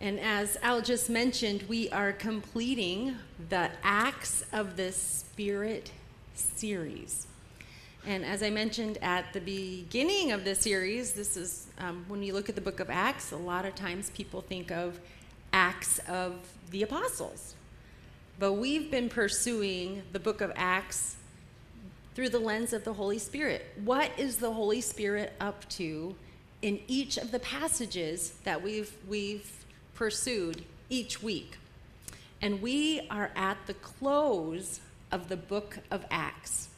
And as Al just mentioned, we are completing the Acts of the Spirit series. And as I mentioned at the beginning of the series, this is um, when you look at the book of Acts, a lot of times people think of Acts of the Apostles. But we've been pursuing the book of Acts through the lens of the Holy Spirit. What is the Holy Spirit up to in each of the passages that we've, we've pursued each week? And we are at the close of the book of Acts.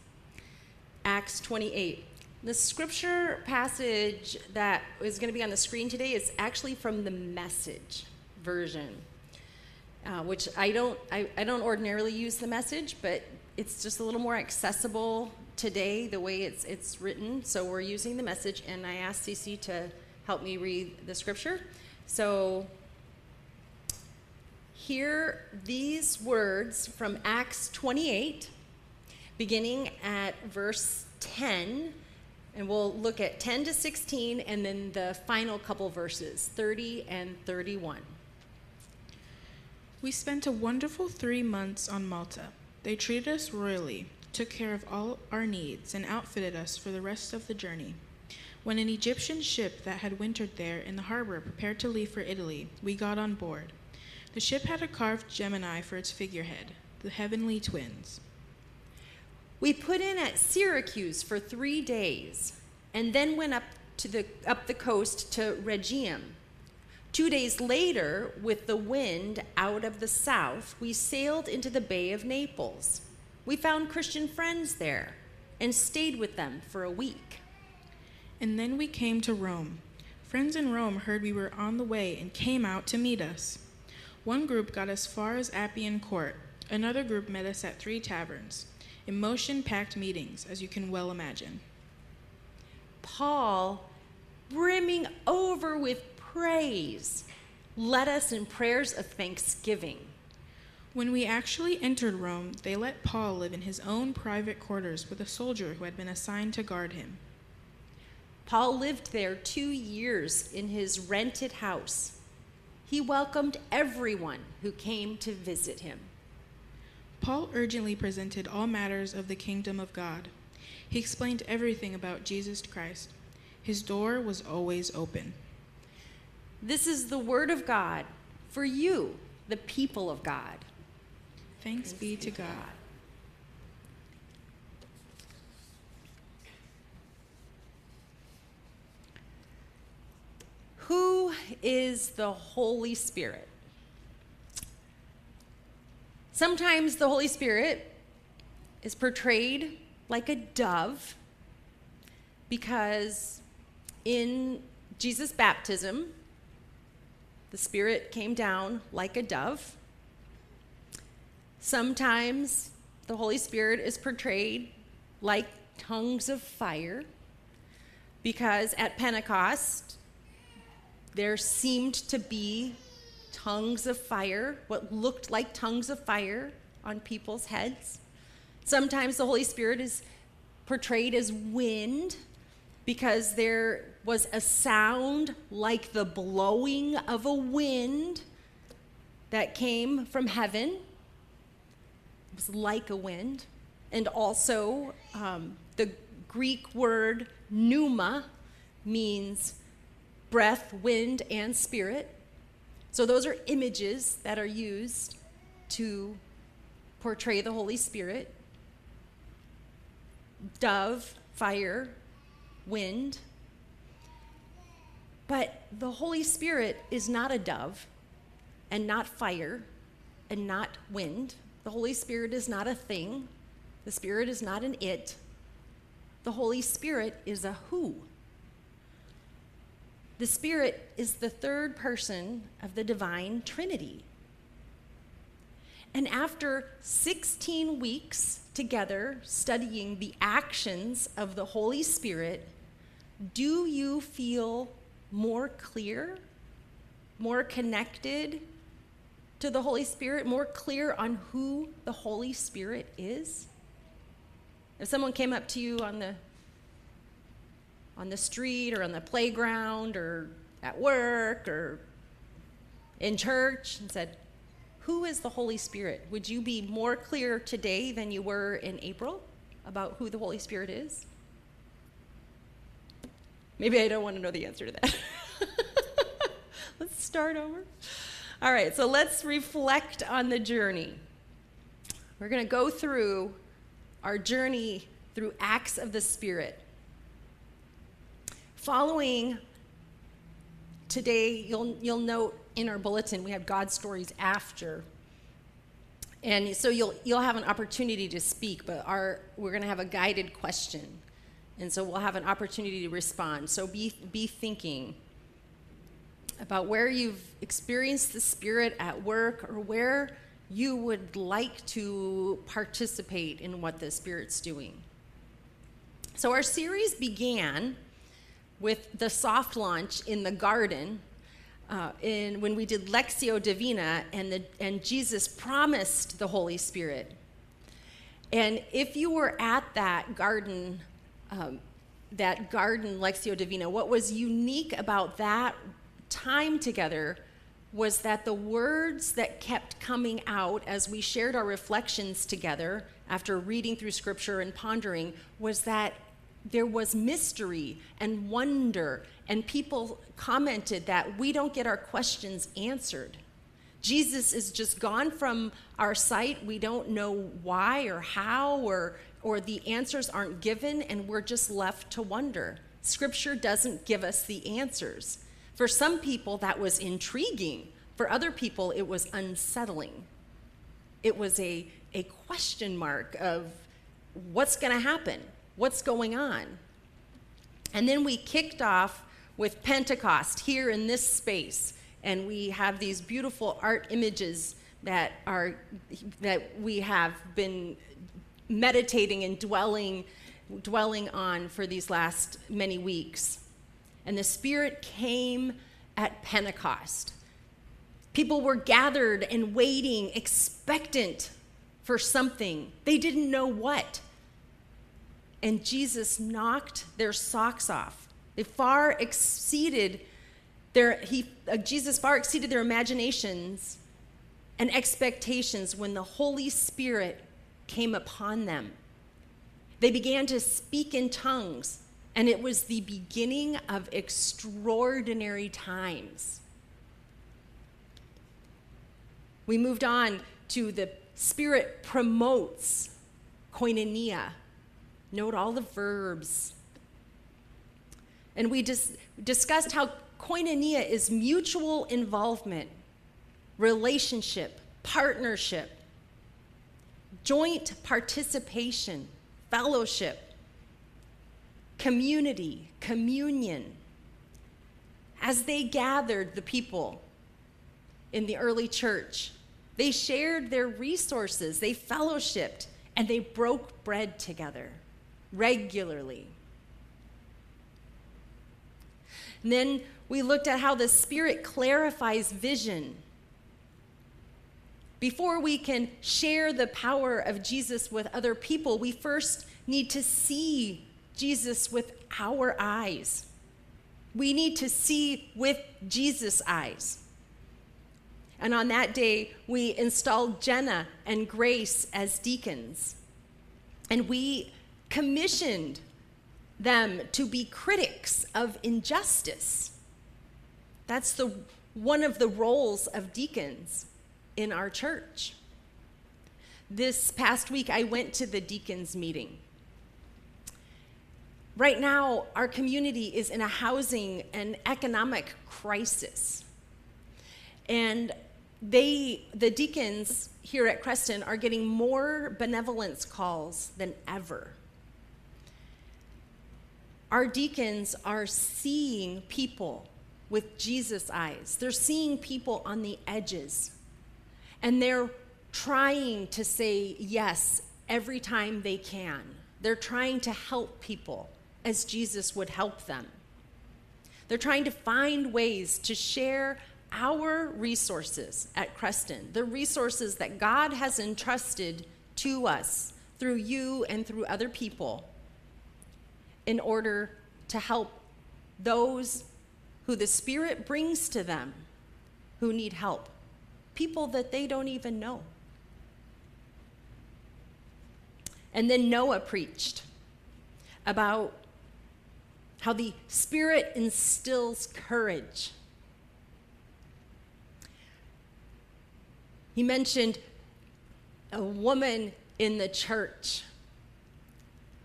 Acts 28. The scripture passage that is going to be on the screen today is actually from the message version uh, which I don't, I, I don't ordinarily use the message, but it's just a little more accessible today the way it's, it's written. So we're using the message, and I asked Cece to help me read the scripture. So hear these words from Acts 28, beginning at verse 10. And we'll look at 10 to 16 and then the final couple verses, 30 and 31. We spent a wonderful three months on Malta. They treated us royally, took care of all our needs, and outfitted us for the rest of the journey. When an Egyptian ship that had wintered there in the harbor prepared to leave for Italy, we got on board. The ship had a carved Gemini for its figurehead, the heavenly twins. We put in at Syracuse for three days, and then went up to the up the coast to Rhegium. Two days later, with the wind out of the south, we sailed into the Bay of Naples. We found Christian friends there and stayed with them for a week. And then we came to Rome. Friends in Rome heard we were on the way and came out to meet us. One group got as far as Appian Court, another group met us at three taverns. Emotion packed meetings, as you can well imagine. Paul, brimming over with praise led us in prayers of thanksgiving. When we actually entered Rome, they let Paul live in his own private quarters with a soldier who had been assigned to guard him. Paul lived there two years in his rented house. He welcomed everyone who came to visit him. Paul urgently presented all matters of the kingdom of God. He explained everything about Jesus Christ. His door was always open. This is the word of God for you, the people of God. Thanks, Thanks be to God. Who is the Holy Spirit? Sometimes the Holy Spirit is portrayed like a dove because in Jesus' baptism, the Spirit came down like a dove. Sometimes the Holy Spirit is portrayed like tongues of fire because at Pentecost, there seemed to be tongues of fire, what looked like tongues of fire on people's heads. Sometimes the Holy Spirit is portrayed as wind because there was a sound like the blowing of a wind that came from heaven. It was like a wind. And also, um, the Greek word pneuma means breath, wind, and spirit. So, those are images that are used to portray the Holy Spirit. Dove, fire, wind. But the Holy Spirit is not a dove and not fire and not wind. The Holy Spirit is not a thing. The Spirit is not an it. The Holy Spirit is a who. The Spirit is the third person of the divine Trinity. And after 16 weeks together studying the actions of the Holy Spirit, do you feel more clear, more connected to the Holy Spirit, more clear on who the Holy Spirit is? If someone came up to you on the on the street or on the playground or at work or in church and said, Who is the Holy Spirit? Would you be more clear today than you were in April about who the Holy Spirit is? Maybe I don't want to know the answer to that. let's start over. All right, so let's reflect on the journey. We're going to go through our journey through acts of the Spirit. Following today, you'll, you'll note in our bulletin we have God stories after. And so you'll, you'll have an opportunity to speak, but our, we're going to have a guided question. And so we'll have an opportunity to respond. So be, be thinking about where you've experienced the Spirit at work or where you would like to participate in what the Spirit's doing. So, our series began with the soft launch in the garden uh, in, when we did Lectio Divina, and, the, and Jesus promised the Holy Spirit. And if you were at that garden, um, that garden Lectio Divina, what was unique about that time together was that the words that kept coming out as we shared our reflections together after reading through scripture and pondering was that there was mystery and wonder, and people commented that we don't get our questions answered. Jesus is just gone from our sight. We don't know why or how, or, or the answers aren't given, and we're just left to wonder. Scripture doesn't give us the answers. For some people, that was intriguing. For other people, it was unsettling. It was a, a question mark of what's going to happen? What's going on? And then we kicked off with Pentecost here in this space. And we have these beautiful art images that are that we have been meditating and dwelling dwelling on for these last many weeks. And the Spirit came at Pentecost. People were gathered and waiting, expectant for something. They didn't know what. And Jesus knocked their socks off. They far exceeded their, he, uh, Jesus far exceeded their imaginations and expectations when the Holy Spirit came upon them. They began to speak in tongues and it was the beginning of extraordinary times. We moved on to the Spirit promotes koinonia. Note all the verbs. And we dis- discussed how koinonia is mutual involvement, relationship, partnership, joint participation, fellowship community, communion. As they gathered the people in the early church, they shared their resources, they fellowshipped, and they broke bread together regularly. And then we looked at how the Spirit clarifies vision. Before we can share the power of Jesus with other people, we first need to see Jesus with our eyes. We need to see with Jesus' eyes. And on that day, we installed Jenna and Grace as deacons. And we commissioned them to be critics of injustice. That's the, one of the roles of deacons in our church. This past week, I went to the deacons' meeting. Right now, our community is in a housing and economic crisis. And they, the deacons here at Creston, are getting more benevolence calls than ever. Our deacons are seeing people with Jesus' eyes. They're seeing people on the edges. And they're trying to say yes every time they can. They're trying to help people as Jesus would help them. They're trying to find ways to share our resources at Creston, the resources that God has entrusted to us through you and through other people, in order to help those who the Spirit brings to them who need help, people that they don't even know. And then Noah preached about how the Spirit instills courage. He mentioned a woman in the church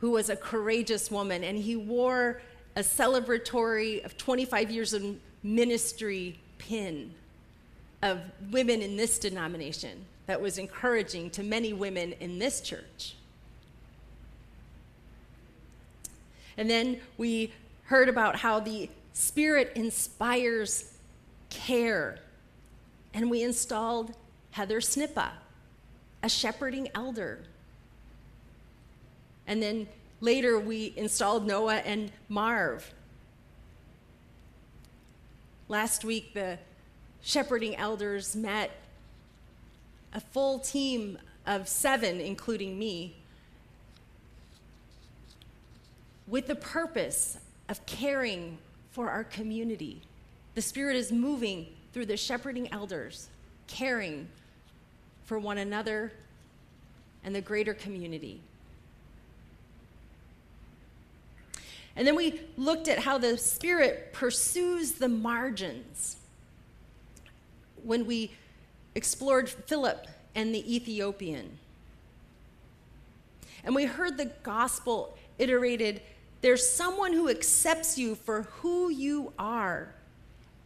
who was a courageous woman, and he wore a celebratory of 25 years of ministry pin of women in this denomination that was encouraging to many women in this church. And then we heard about how the Spirit inspires care. And we installed Heather Snippa, a shepherding elder. And then later we installed Noah and Marv. Last week, the shepherding elders met a full team of seven, including me, with the purpose of caring for our community. The Spirit is moving through the shepherding elders, caring for one another and the greater community. And then we looked at how the Spirit pursues the margins when we explored Philip and the Ethiopian. And we heard the gospel iterated there's someone who accepts you for who you are,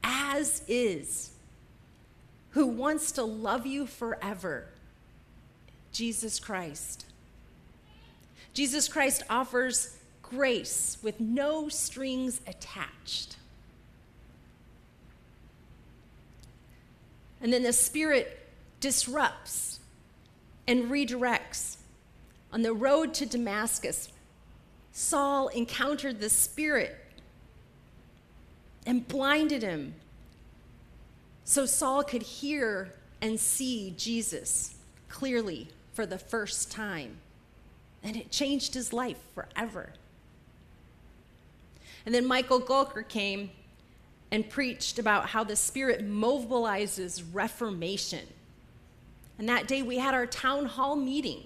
as is, who wants to love you forever Jesus Christ. Jesus Christ offers grace with no strings attached. And then the Spirit disrupts and redirects. On the road to Damascus, Saul encountered the Spirit and blinded him so Saul could hear and see Jesus clearly for the first time. And it changed his life forever. And then Michael Gulker came and preached about how the Spirit mobilizes reformation. And that day we had our town hall meeting.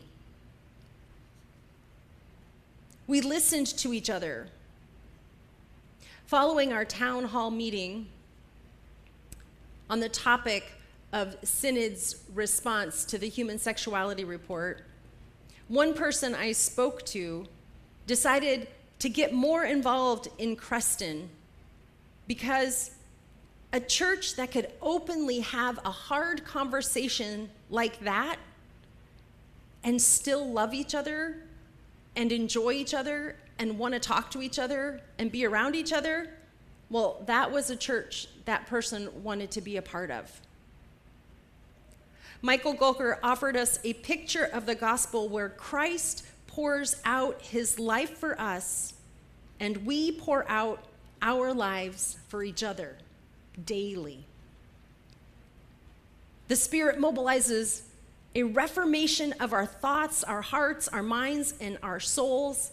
We listened to each other. Following our town hall meeting on the topic of Synod's response to the human sexuality report, one person I spoke to decided to get more involved in Creston because a church that could openly have a hard conversation like that and still love each other and enjoy each other and want to talk to each other and be around each other, well, that was a church that person wanted to be a part of. Michael Gulker offered us a picture of the gospel where Christ pours out his life for us and we pour out our lives for each other daily. The Spirit mobilizes a reformation of our thoughts, our hearts, our minds, and our souls,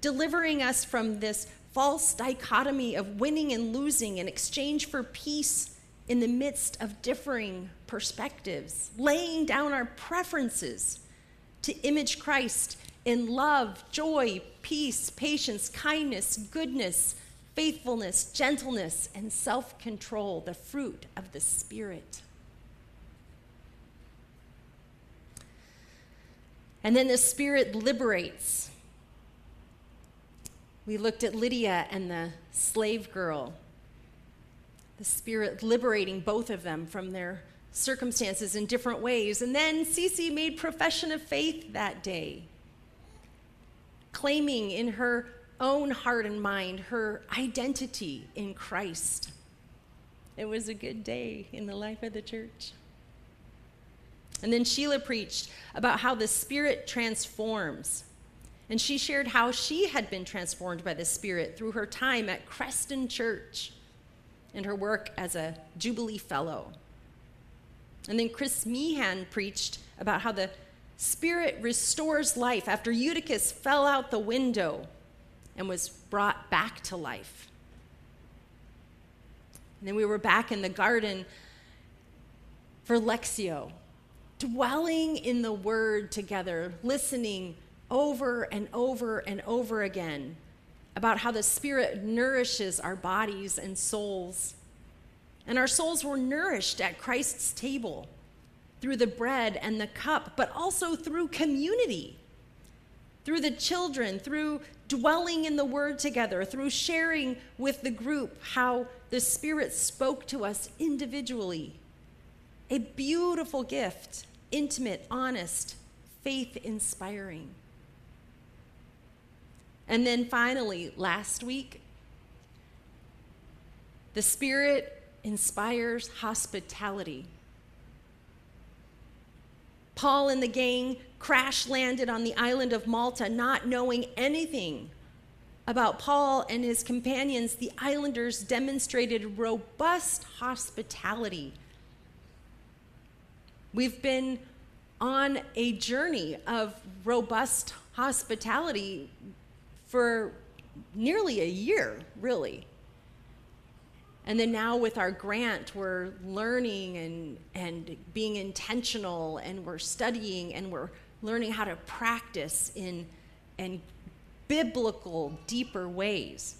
delivering us from this false dichotomy of winning and losing in exchange for peace in the midst of differing perspectives, laying down our preferences to image Christ in love, joy, peace, patience, kindness, goodness, faithfulness, gentleness, and self control, the fruit of the Spirit. And then the Spirit liberates. We looked at Lydia and the slave girl. The Spirit liberating both of them from their circumstances in different ways. And then Cece made profession of faith that day, claiming in her own heart and mind her identity in Christ. It was a good day in the life of the church. And then Sheila preached about how the Spirit transforms. And she shared how she had been transformed by the Spirit through her time at Creston Church and her work as a Jubilee Fellow. And then Chris Meehan preached about how the Spirit restores life after Eutychus fell out the window and was brought back to life. And then we were back in the garden for Lectio, dwelling in the Word together, listening over and over and over again about how the Spirit nourishes our bodies and souls. And our souls were nourished at Christ's table through the bread and the cup, but also through community, through the children, through dwelling in the Word together, through sharing with the group how the Spirit spoke to us individually. A beautiful gift, intimate, honest, faith inspiring. And then finally, last week, the Spirit inspires hospitality. Paul and the gang crash landed on the island of Malta, not knowing anything about Paul and his companions. The islanders demonstrated robust hospitality. We've been on a journey of robust hospitality for nearly a year, really. And then now with our grant, we're learning and, and being intentional, and we're studying and we're learning how to practice in, in biblical, deeper ways.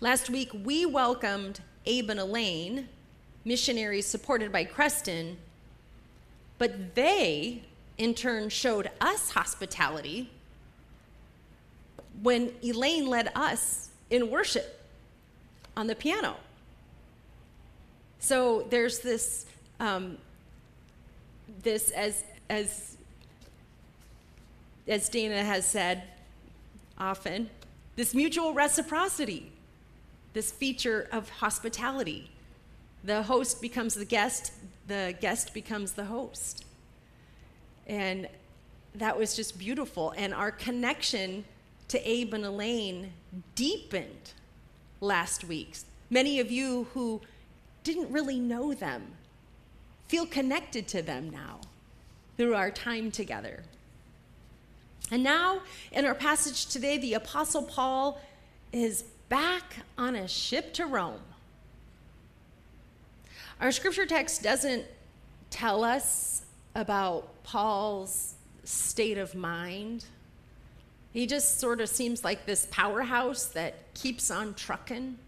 Last week, we welcomed Abe and Elaine, missionaries supported by Creston, but they, in turn, showed us hospitality when Elaine led us in worship on the piano. So there's this, um, this as as as Dana has said often, this mutual reciprocity, this feature of hospitality. The host becomes the guest, the guest becomes the host. And that was just beautiful. And our connection to Abe and Elaine deepened last week. Many of you who didn't really know them feel connected to them now through our time together. And now, in our passage today, the Apostle Paul is back on a ship to Rome. Our scripture text doesn't tell us about Paul's state of mind he just sort of seems like this powerhouse that keeps on trucking.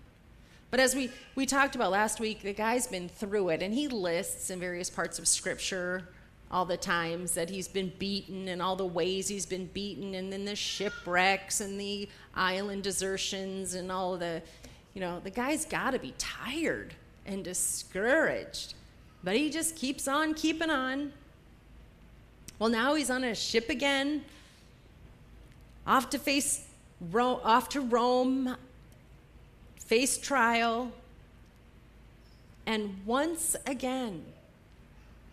But as we, we talked about last week, the guy's been through it, and he lists in various parts of Scripture all the times that he's been beaten and all the ways he's been beaten, and then the shipwrecks and the island desertions and all the, you know, the guy's got to be tired and discouraged. But he just keeps on keeping on. Well, now he's on a ship again off to face off to Rome, face trial. And once again,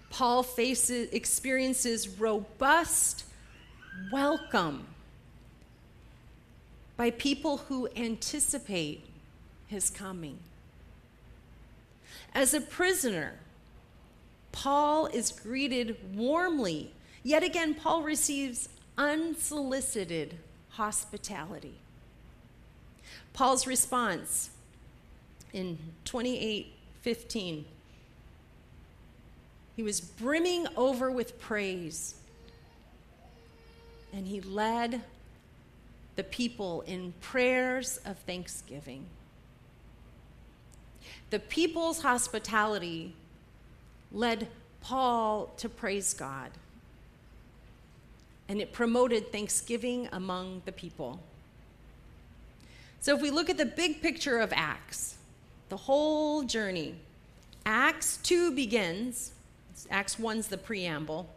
Paul faces, experiences robust welcome by people who anticipate his coming. As a prisoner, Paul is greeted warmly. Yet again, Paul receives unsolicited hospitality. Paul's response in 28:15 He was brimming over with praise and he led the people in prayers of thanksgiving. The people's hospitality led Paul to praise God and it promoted thanksgiving among the people. So, if we look at the big picture of Acts, the whole journey, Acts 2 begins, Acts 1's the preamble.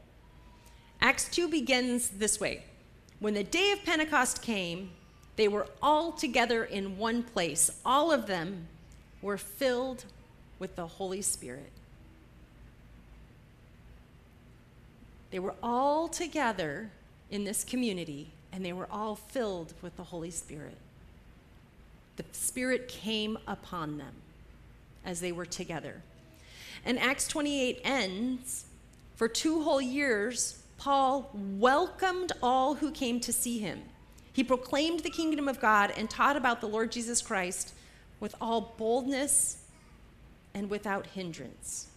Acts 2 begins this way When the day of Pentecost came, they were all together in one place. All of them were filled with the Holy Spirit. They were all together in this community, and they were all filled with the Holy Spirit. The Spirit came upon them as they were together. And Acts 28 ends for two whole years, Paul welcomed all who came to see him. He proclaimed the kingdom of God and taught about the Lord Jesus Christ with all boldness and without hindrance.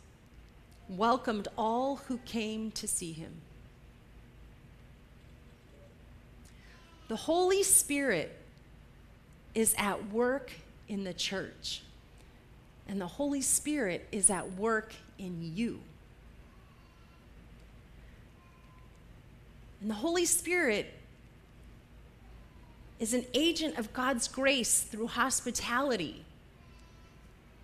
welcomed all who came to see him. The Holy Spirit is at work in the church, and the Holy Spirit is at work in you. And the Holy Spirit is an agent of God's grace through hospitality.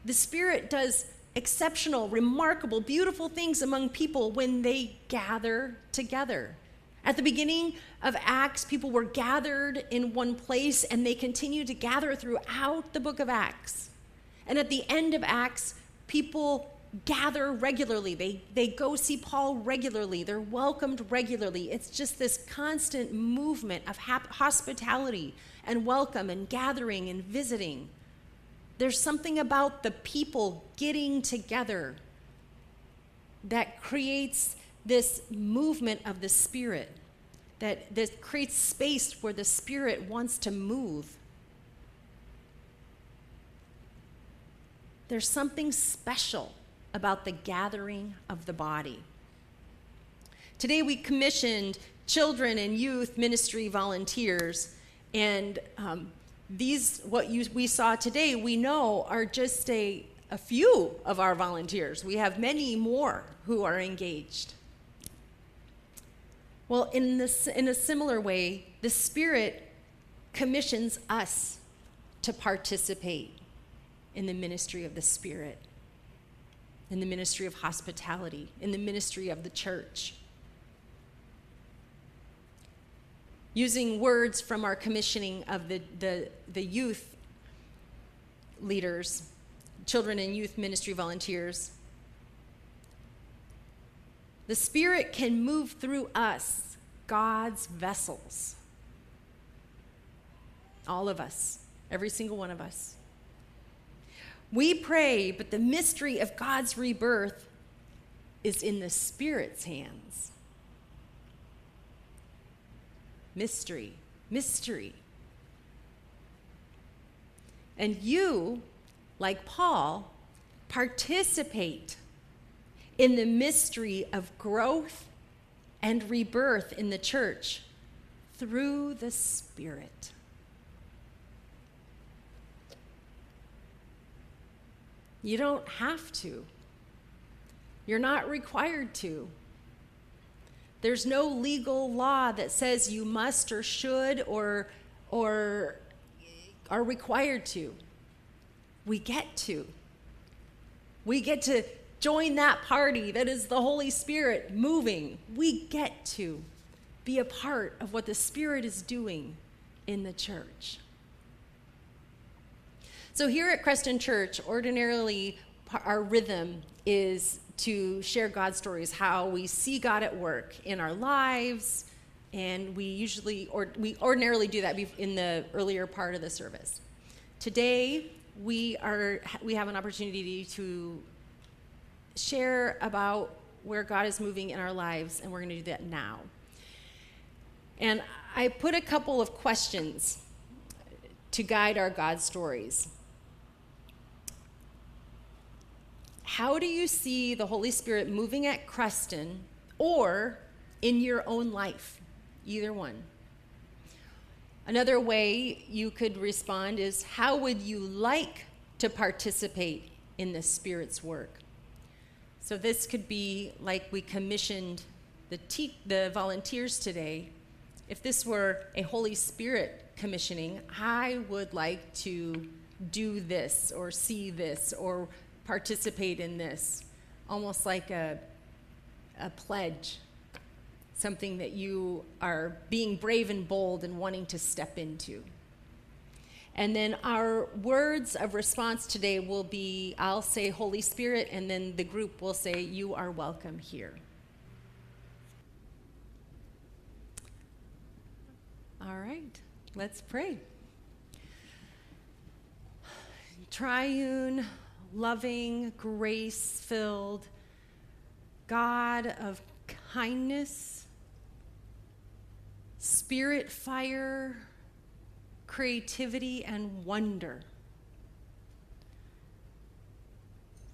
The Spirit does exceptional, remarkable, beautiful things among people when they gather together. At the beginning of Acts, people were gathered in one place and they continue to gather throughout the book of Acts. And at the end of Acts, people gather regularly. They, they go see Paul regularly. They're welcomed regularly. It's just this constant movement of hospitality and welcome and gathering and visiting. There's something about the people getting together that creates this movement of the Spirit, that, that creates space where the Spirit wants to move. There's something special about the gathering of the body. Today, we commissioned children and youth ministry volunteers, and um, these, what you, we saw today, we know are just a, a few of our volunteers. We have many more who are engaged. Well, in, this, in a similar way, the Spirit commissions us to participate in the ministry of the Spirit, in the ministry of hospitality, in the ministry of the church. using words from our commissioning of the, the, the youth leaders, children and youth ministry volunteers. The Spirit can move through us, God's vessels. All of us, every single one of us. We pray, but the mystery of God's rebirth is in the Spirit's hands mystery, mystery. And you, like Paul, participate in the mystery of growth and rebirth in the church through the Spirit. You don't have to. You're not required to. There's no legal law that says you must or should or, or are required to. We get to. We get to join that party that is the Holy Spirit moving. We get to be a part of what the Spirit is doing in the church. So, here at Creston Church, ordinarily our rhythm is to share God stories, how we see God at work in our lives, and we usually or we ordinarily do that in the earlier part of the service. Today, we are we have an opportunity to share about where God is moving in our lives, and we're going to do that now. And I put a couple of questions to guide our God stories. How do you see the Holy Spirit moving at Creston or in your own life? Either one. Another way you could respond is how would you like to participate in the Spirit's work? So this could be like we commissioned the, te- the volunteers today. If this were a Holy Spirit commissioning, I would like to do this or see this or participate in this, almost like a, a pledge, something that you are being brave and bold and wanting to step into. And then our words of response today will be I'll say Holy Spirit, and then the group will say, You are welcome here. All right, let's pray. Triune, loving, grace filled God of kindness, spirit fire, creativity, and wonder.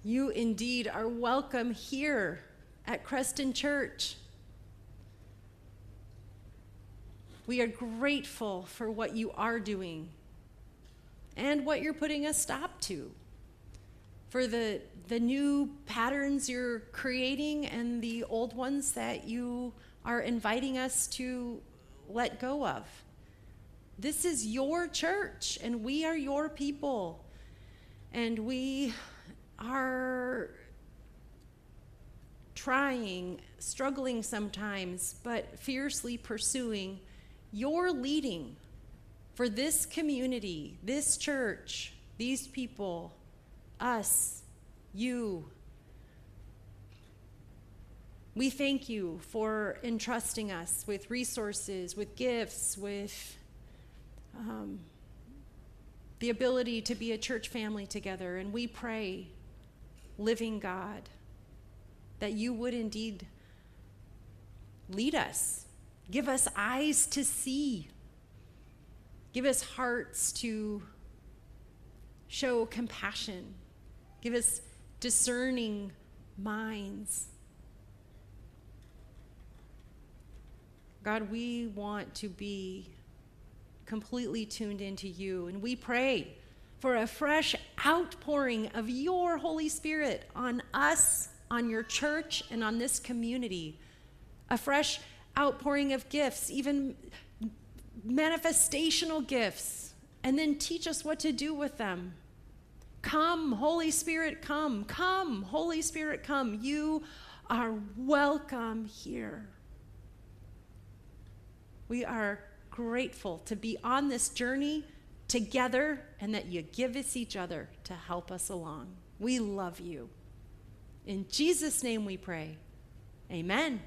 You indeed are welcome here at Creston Church. We are grateful for what you are doing and what you're putting a stop to, for the, the new patterns you're creating and the old ones that you are inviting us to let go of. This is your church, and we are your people. And we are trying, struggling sometimes, but fiercely pursuing your leading for this community, this church, these people, us, you. We thank you for entrusting us with resources, with gifts, with um, the ability to be a church family together. And we pray, living God, that you would indeed lead us, give us eyes to see, give us hearts to show compassion, give us discerning minds. God, we want to be completely tuned into you. And we pray for a fresh outpouring of your Holy Spirit on us, on your church, and on this community. A fresh outpouring of gifts, even manifestational gifts, and then teach us what to do with them. Come, Holy Spirit, come. Come, Holy Spirit, come. You are welcome here. We are grateful to be on this journey together and that you give us each other to help us along. We love you. In Jesus' name we pray. Amen.